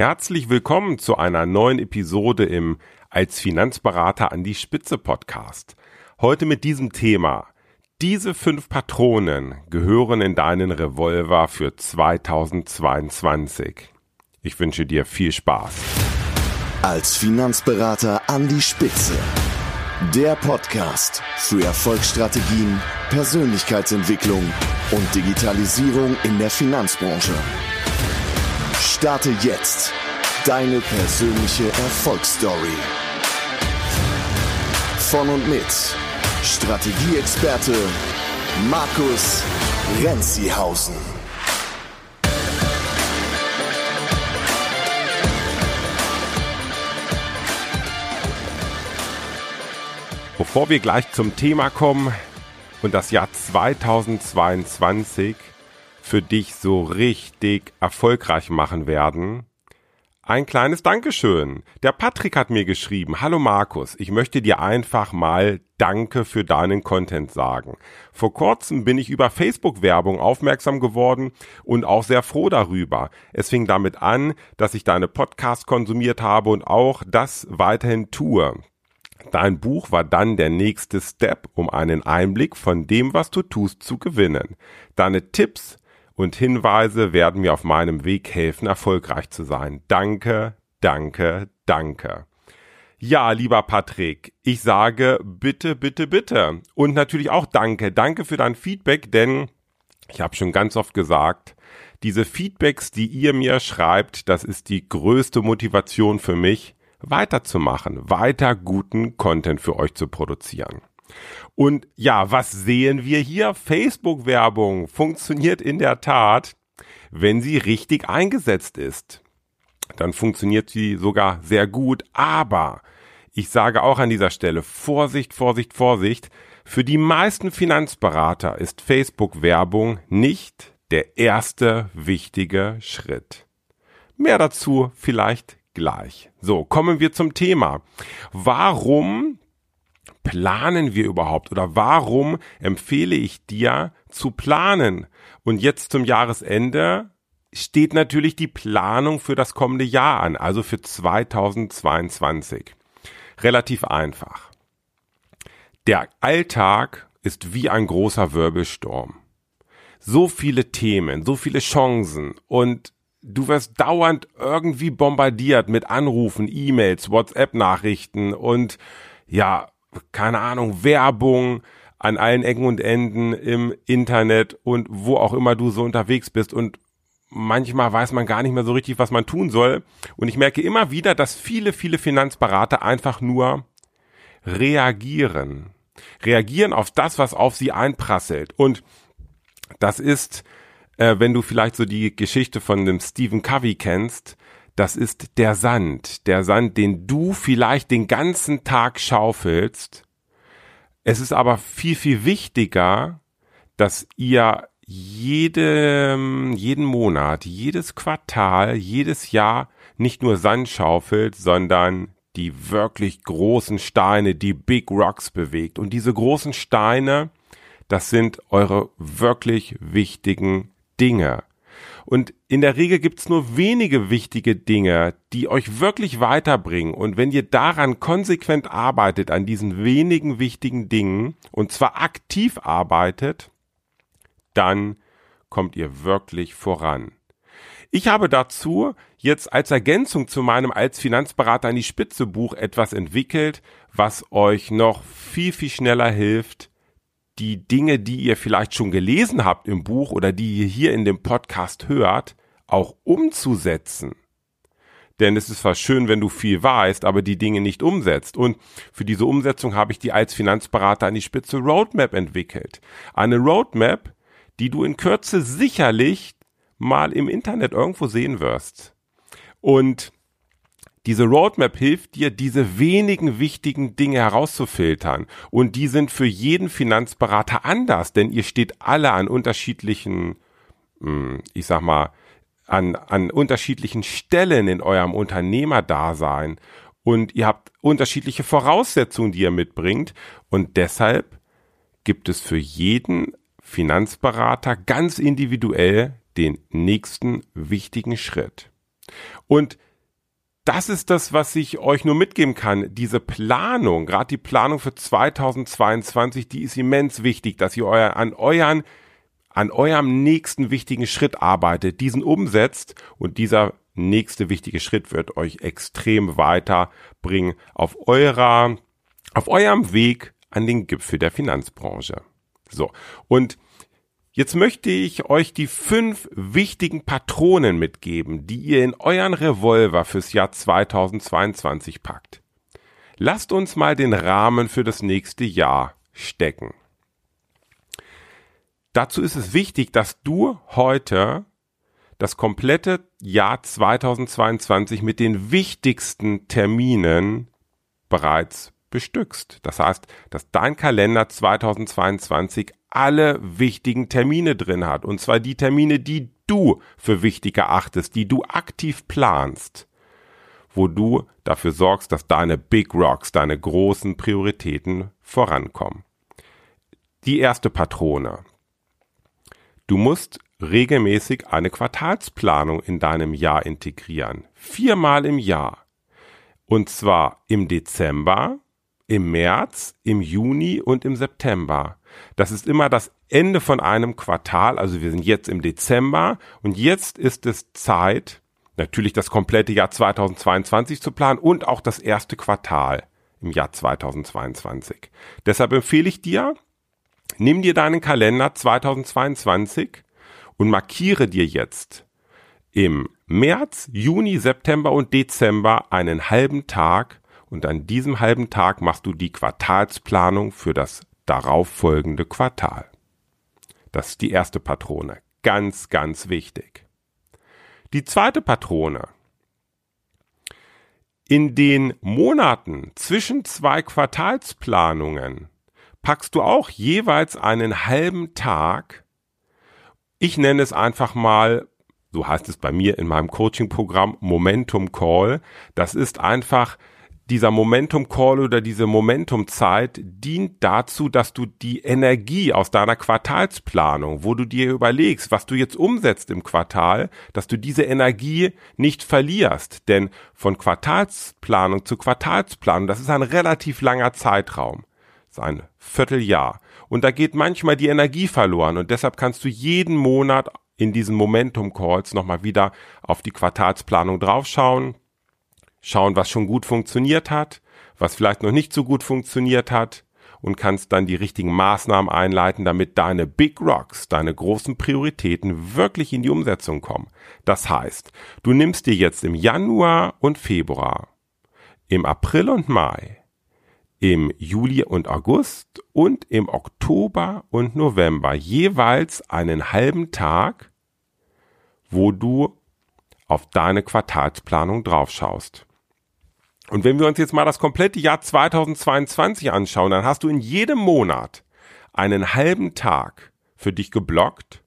Herzlich willkommen zu einer neuen Episode im Als Finanzberater an die Spitze Podcast. Heute mit diesem Thema. Diese fünf Patronen gehören in deinen Revolver für 2022. Ich wünsche dir viel Spaß. Als Finanzberater an die Spitze. Der Podcast für Erfolgsstrategien, Persönlichkeitsentwicklung und Digitalisierung in der Finanzbranche. Starte jetzt deine persönliche Erfolgsstory. Von und mit Strategieexperte Markus Renzihausen. Bevor wir gleich zum Thema kommen und das Jahr 2022 für dich so richtig erfolgreich machen werden, ein kleines Dankeschön. Der Patrick hat mir geschrieben, Hallo Markus, ich möchte dir einfach mal Danke für deinen Content sagen. Vor kurzem bin ich über Facebook-Werbung aufmerksam geworden und auch sehr froh darüber. Es fing damit an, dass ich deine Podcasts konsumiert habe und auch das weiterhin tue. Dein Buch war dann der nächste Step, um einen Einblick von dem, was du tust, zu gewinnen. Deine Tipps und Hinweise werden mir auf meinem Weg helfen, erfolgreich zu sein. Danke, danke, danke. Ja, lieber Patrick, ich sage bitte, bitte, bitte. Und natürlich auch danke. Danke für dein Feedback, denn ich habe schon ganz oft gesagt, diese Feedbacks, die ihr mir schreibt, das ist die größte Motivation für mich, weiterzumachen, weiter guten Content für euch zu produzieren. Und ja, was sehen wir hier? Facebook-Werbung funktioniert in der Tat, wenn sie richtig eingesetzt ist. Dann funktioniert sie sogar sehr gut, aber ich sage auch an dieser Stelle Vorsicht, Vorsicht, Vorsicht. Für die meisten Finanzberater ist Facebook-Werbung nicht der erste wichtige Schritt. Mehr dazu vielleicht gleich. So, kommen wir zum Thema. Warum planen wir überhaupt oder warum empfehle ich dir zu planen? Und jetzt zum Jahresende steht natürlich die Planung für das kommende Jahr an, also für 2022. Relativ einfach. Der Alltag ist wie ein großer Wirbelsturm. So viele Themen, so viele Chancen und du wirst dauernd irgendwie bombardiert mit Anrufen, E-Mails, WhatsApp-Nachrichten und ja, keine Ahnung, Werbung an allen Ecken und Enden im Internet und wo auch immer du so unterwegs bist und manchmal weiß man gar nicht mehr so richtig, was man tun soll. Und ich merke immer wieder, dass viele, viele Finanzberater einfach nur reagieren. Reagieren auf das, was auf sie einprasselt. Und das ist äh, wenn du vielleicht so die Geschichte von dem Stephen Covey kennst, das ist der Sand, der Sand, den du vielleicht den ganzen Tag schaufelst. Es ist aber viel, viel wichtiger, dass ihr jedem, jeden Monat, jedes Quartal, jedes Jahr nicht nur Sand schaufelt, sondern die wirklich großen Steine, die Big Rocks bewegt. Und diese großen Steine, das sind eure wirklich wichtigen Dinge. Und in der Regel gibt's nur wenige wichtige Dinge, die euch wirklich weiterbringen. Und wenn ihr daran konsequent arbeitet, an diesen wenigen wichtigen Dingen, und zwar aktiv arbeitet, dann kommt ihr wirklich voran. Ich habe dazu jetzt als Ergänzung zu meinem als Finanzberater an die Spitze Buch etwas entwickelt, was euch noch viel, viel schneller hilft, die Dinge, die ihr vielleicht schon gelesen habt im Buch oder die ihr hier in dem Podcast hört, auch umzusetzen. Denn es ist zwar schön, wenn du viel weißt, aber die Dinge nicht umsetzt. Und für diese Umsetzung habe ich die als Finanzberater an die Spitze Roadmap entwickelt. Eine Roadmap, die du in Kürze sicherlich mal im Internet irgendwo sehen wirst. Und diese Roadmap hilft dir, diese wenigen wichtigen Dinge herauszufiltern. Und die sind für jeden Finanzberater anders, denn ihr steht alle an unterschiedlichen, hm, ich sag mal, an, an unterschiedlichen Stellen in eurem Unternehmerdasein. Und ihr habt unterschiedliche Voraussetzungen, die ihr mitbringt. Und deshalb gibt es für jeden Finanzberater ganz individuell den nächsten wichtigen Schritt. Und das ist das, was ich euch nur mitgeben kann. Diese Planung, gerade die Planung für 2022, die ist immens wichtig, dass ihr euer, an euren an eurem nächsten wichtigen Schritt arbeitet, diesen umsetzt und dieser nächste wichtige Schritt wird euch extrem weiterbringen auf eurer, auf eurem Weg an den Gipfel der Finanzbranche. So. Und Jetzt möchte ich euch die fünf wichtigen Patronen mitgeben, die ihr in euren Revolver fürs Jahr 2022 packt. Lasst uns mal den Rahmen für das nächste Jahr stecken. Dazu ist es wichtig, dass du heute das komplette Jahr 2022 mit den wichtigsten Terminen bereits bestückst. Das heißt, dass dein Kalender 2022 alle wichtigen Termine drin hat. Und zwar die Termine, die du für wichtig erachtest, die du aktiv planst, wo du dafür sorgst, dass deine Big Rocks, deine großen Prioritäten vorankommen. Die erste Patrone. Du musst regelmäßig eine Quartalsplanung in deinem Jahr integrieren. Viermal im Jahr. Und zwar im Dezember, im März, im Juni und im September. Das ist immer das Ende von einem Quartal. Also wir sind jetzt im Dezember und jetzt ist es Zeit, natürlich das komplette Jahr 2022 zu planen und auch das erste Quartal im Jahr 2022. Deshalb empfehle ich dir, Nimm dir deinen Kalender 2022 und markiere dir jetzt im März, Juni, September und Dezember einen halben Tag und an diesem halben Tag machst du die Quartalsplanung für das darauffolgende Quartal. Das ist die erste Patrone. Ganz, ganz wichtig. Die zweite Patrone. In den Monaten zwischen zwei Quartalsplanungen packst du auch jeweils einen halben Tag. Ich nenne es einfach mal, so heißt es bei mir in meinem Coaching-Programm, Momentum Call. Das ist einfach dieser Momentum Call oder diese Momentum Zeit dient dazu, dass du die Energie aus deiner Quartalsplanung, wo du dir überlegst, was du jetzt umsetzt im Quartal, dass du diese Energie nicht verlierst. Denn von Quartalsplanung zu Quartalsplanung, das ist ein relativ langer Zeitraum ist ein Vierteljahr. Und da geht manchmal die Energie verloren und deshalb kannst du jeden Monat in diesen Momentum Calls nochmal wieder auf die Quartalsplanung draufschauen, schauen, was schon gut funktioniert hat, was vielleicht noch nicht so gut funktioniert hat und kannst dann die richtigen Maßnahmen einleiten, damit deine Big Rocks, deine großen Prioritäten wirklich in die Umsetzung kommen. Das heißt, du nimmst dir jetzt im Januar und Februar, im April und Mai im Juli und August und im Oktober und November jeweils einen halben Tag, wo du auf deine Quartalsplanung draufschaust. Und wenn wir uns jetzt mal das komplette Jahr 2022 anschauen, dann hast du in jedem Monat einen halben Tag für dich geblockt,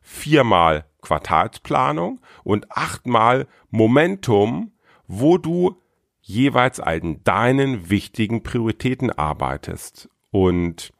viermal Quartalsplanung und achtmal Momentum, wo du jeweils an deinen wichtigen Prioritäten arbeitest und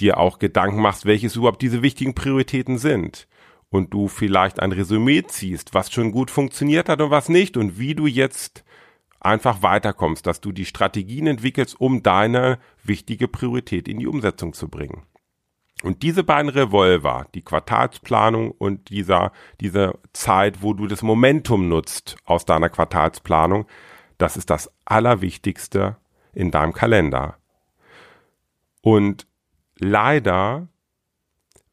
dir auch Gedanken machst, welches überhaupt diese wichtigen Prioritäten sind. Und du vielleicht ein Resümee ziehst, was schon gut funktioniert hat und was nicht und wie du jetzt einfach weiterkommst, dass du die Strategien entwickelst, um deine wichtige Priorität in die Umsetzung zu bringen. Und diese beiden Revolver, die Quartalsplanung und dieser, diese Zeit, wo du das Momentum nutzt aus deiner Quartalsplanung, das ist das Allerwichtigste in deinem Kalender. Und leider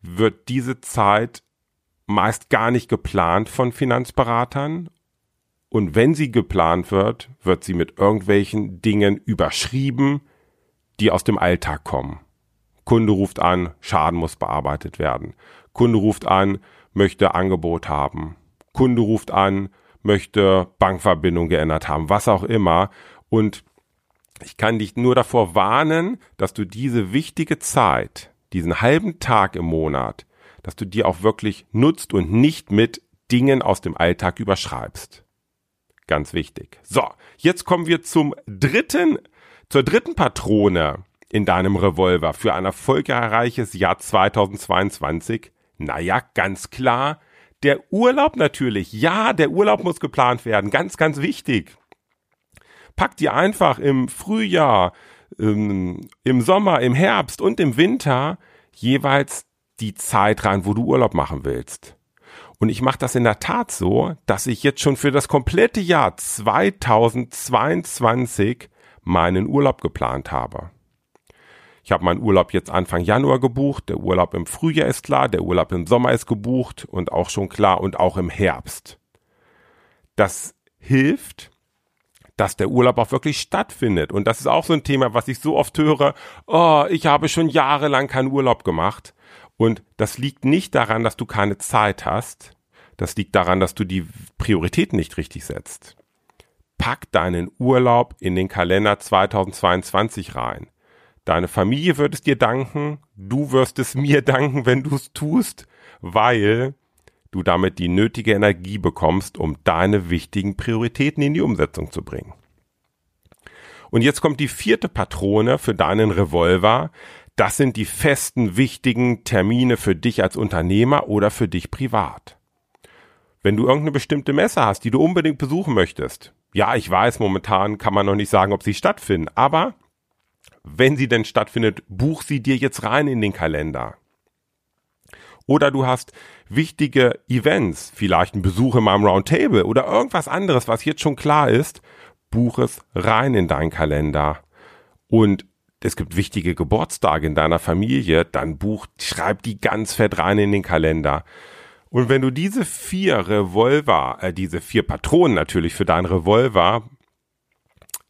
wird diese Zeit meist gar nicht geplant von Finanzberatern. Und wenn sie geplant wird, wird sie mit irgendwelchen Dingen überschrieben, die aus dem Alltag kommen. Kunde ruft an, Schaden muss bearbeitet werden. Kunde ruft an, möchte Angebot haben. Kunde ruft an, möchte Bankverbindung geändert haben, was auch immer. Und ich kann dich nur davor warnen, dass du diese wichtige Zeit, diesen halben Tag im Monat, dass du die auch wirklich nutzt und nicht mit Dingen aus dem Alltag überschreibst. Ganz wichtig. So, jetzt kommen wir zum dritten, zur dritten Patrone in deinem Revolver für ein erfolgreiches Jahr 2022. Naja, ganz klar, der Urlaub natürlich. Ja, der Urlaub muss geplant werden. Ganz, ganz wichtig. Pack dir einfach im Frühjahr, im, im Sommer, im Herbst und im Winter jeweils die Zeit rein, wo du Urlaub machen willst. Und ich mache das in der Tat so, dass ich jetzt schon für das komplette Jahr 2022 meinen Urlaub geplant habe. Ich habe meinen Urlaub jetzt Anfang Januar gebucht, der Urlaub im Frühjahr ist klar, der Urlaub im Sommer ist gebucht und auch schon klar und auch im Herbst. Das hilft, dass der Urlaub auch wirklich stattfindet. Und das ist auch so ein Thema, was ich so oft höre, oh, ich habe schon jahrelang keinen Urlaub gemacht. Und das liegt nicht daran, dass du keine Zeit hast. Das liegt daran, dass du die Prioritäten nicht richtig setzt. Pack deinen Urlaub in den Kalender 2022 rein. Deine Familie wird es dir danken, du wirst es mir danken, wenn du es tust, weil du damit die nötige Energie bekommst, um deine wichtigen Prioritäten in die Umsetzung zu bringen. Und jetzt kommt die vierte Patrone für deinen Revolver. Das sind die festen, wichtigen Termine für dich als Unternehmer oder für dich privat. Wenn du irgendeine bestimmte Messe hast, die du unbedingt besuchen möchtest, ja, ich weiß, momentan kann man noch nicht sagen, ob sie stattfinden, aber wenn sie denn stattfindet, buch sie dir jetzt rein in den Kalender. Oder du hast wichtige Events, vielleicht ein Besuch in meinem Roundtable oder irgendwas anderes, was jetzt schon klar ist, buch es rein in deinen Kalender. Und es gibt wichtige Geburtstage in deiner Familie, dann buch, schreib die ganz fett rein in den Kalender. Und wenn du diese vier Revolver, äh, diese vier Patronen natürlich für deinen Revolver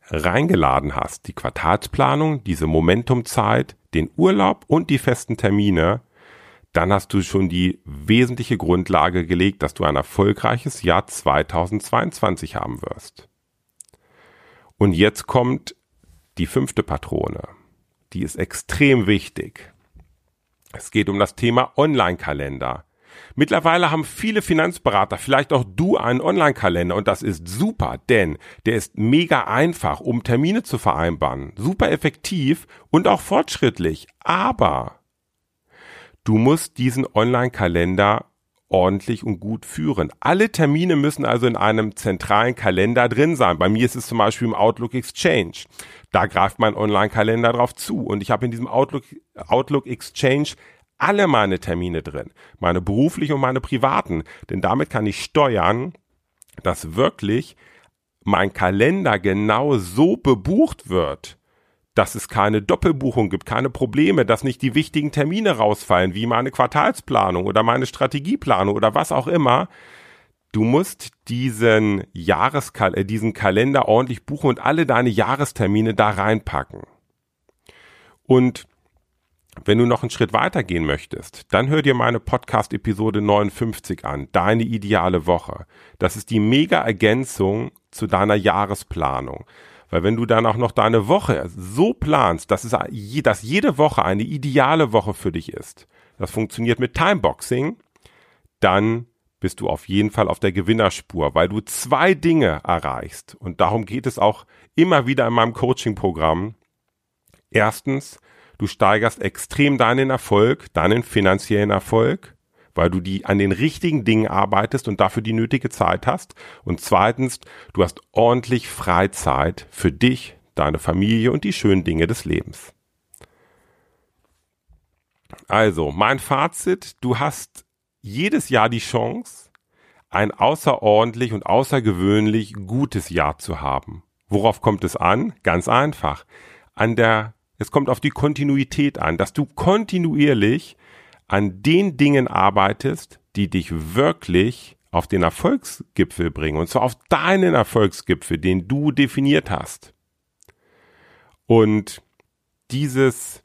reingeladen hast, die Quartalsplanung, diese Momentumzeit, den Urlaub und die festen Termine, dann hast du schon die wesentliche Grundlage gelegt, dass du ein erfolgreiches Jahr 2022 haben wirst. Und jetzt kommt die fünfte Patrone. Die ist extrem wichtig. Es geht um das Thema Online-Kalender. Mittlerweile haben viele Finanzberater, vielleicht auch du, einen Online-Kalender und das ist super, denn der ist mega einfach, um Termine zu vereinbaren, super effektiv und auch fortschrittlich. Aber Du musst diesen Online-Kalender ordentlich und gut führen. Alle Termine müssen also in einem zentralen Kalender drin sein. Bei mir ist es zum Beispiel im Outlook Exchange. Da greift mein Online-Kalender drauf zu und ich habe in diesem Outlook, Outlook Exchange alle meine Termine drin, meine beruflichen und meine privaten, denn damit kann ich steuern, dass wirklich mein Kalender genau so bebucht wird, dass es keine Doppelbuchung gibt, keine Probleme, dass nicht die wichtigen Termine rausfallen, wie meine Quartalsplanung oder meine Strategieplanung oder was auch immer. Du musst diesen Jahreskal äh, diesen Kalender ordentlich buchen und alle deine Jahrestermine da reinpacken. Und wenn du noch einen Schritt weiter gehen möchtest, dann hör dir meine Podcast-Episode 59 an, deine ideale Woche. Das ist die mega Ergänzung zu deiner Jahresplanung. Weil wenn du dann auch noch deine Woche so planst, dass, es, dass jede Woche eine ideale Woche für dich ist, das funktioniert mit Timeboxing, dann bist du auf jeden Fall auf der Gewinnerspur, weil du zwei Dinge erreichst. Und darum geht es auch immer wieder in meinem Coaching-Programm. Erstens, du steigerst extrem deinen Erfolg, deinen finanziellen Erfolg weil du die an den richtigen Dingen arbeitest und dafür die nötige Zeit hast. Und zweitens, du hast ordentlich Freizeit für dich, deine Familie und die schönen Dinge des Lebens. Also, mein Fazit, du hast jedes Jahr die Chance, ein außerordentlich und außergewöhnlich gutes Jahr zu haben. Worauf kommt es an? Ganz einfach. An der, es kommt auf die Kontinuität an, dass du kontinuierlich an den Dingen arbeitest, die dich wirklich auf den Erfolgsgipfel bringen. Und zwar auf deinen Erfolgsgipfel, den du definiert hast. Und dieses,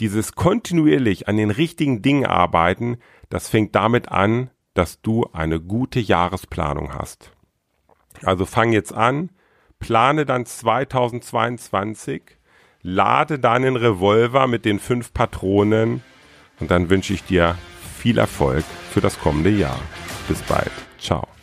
dieses kontinuierlich an den richtigen Dingen arbeiten, das fängt damit an, dass du eine gute Jahresplanung hast. Also fang jetzt an, plane dann 2022, lade deinen Revolver mit den fünf Patronen und dann wünsche ich dir viel Erfolg für das kommende Jahr. Bis bald. Ciao.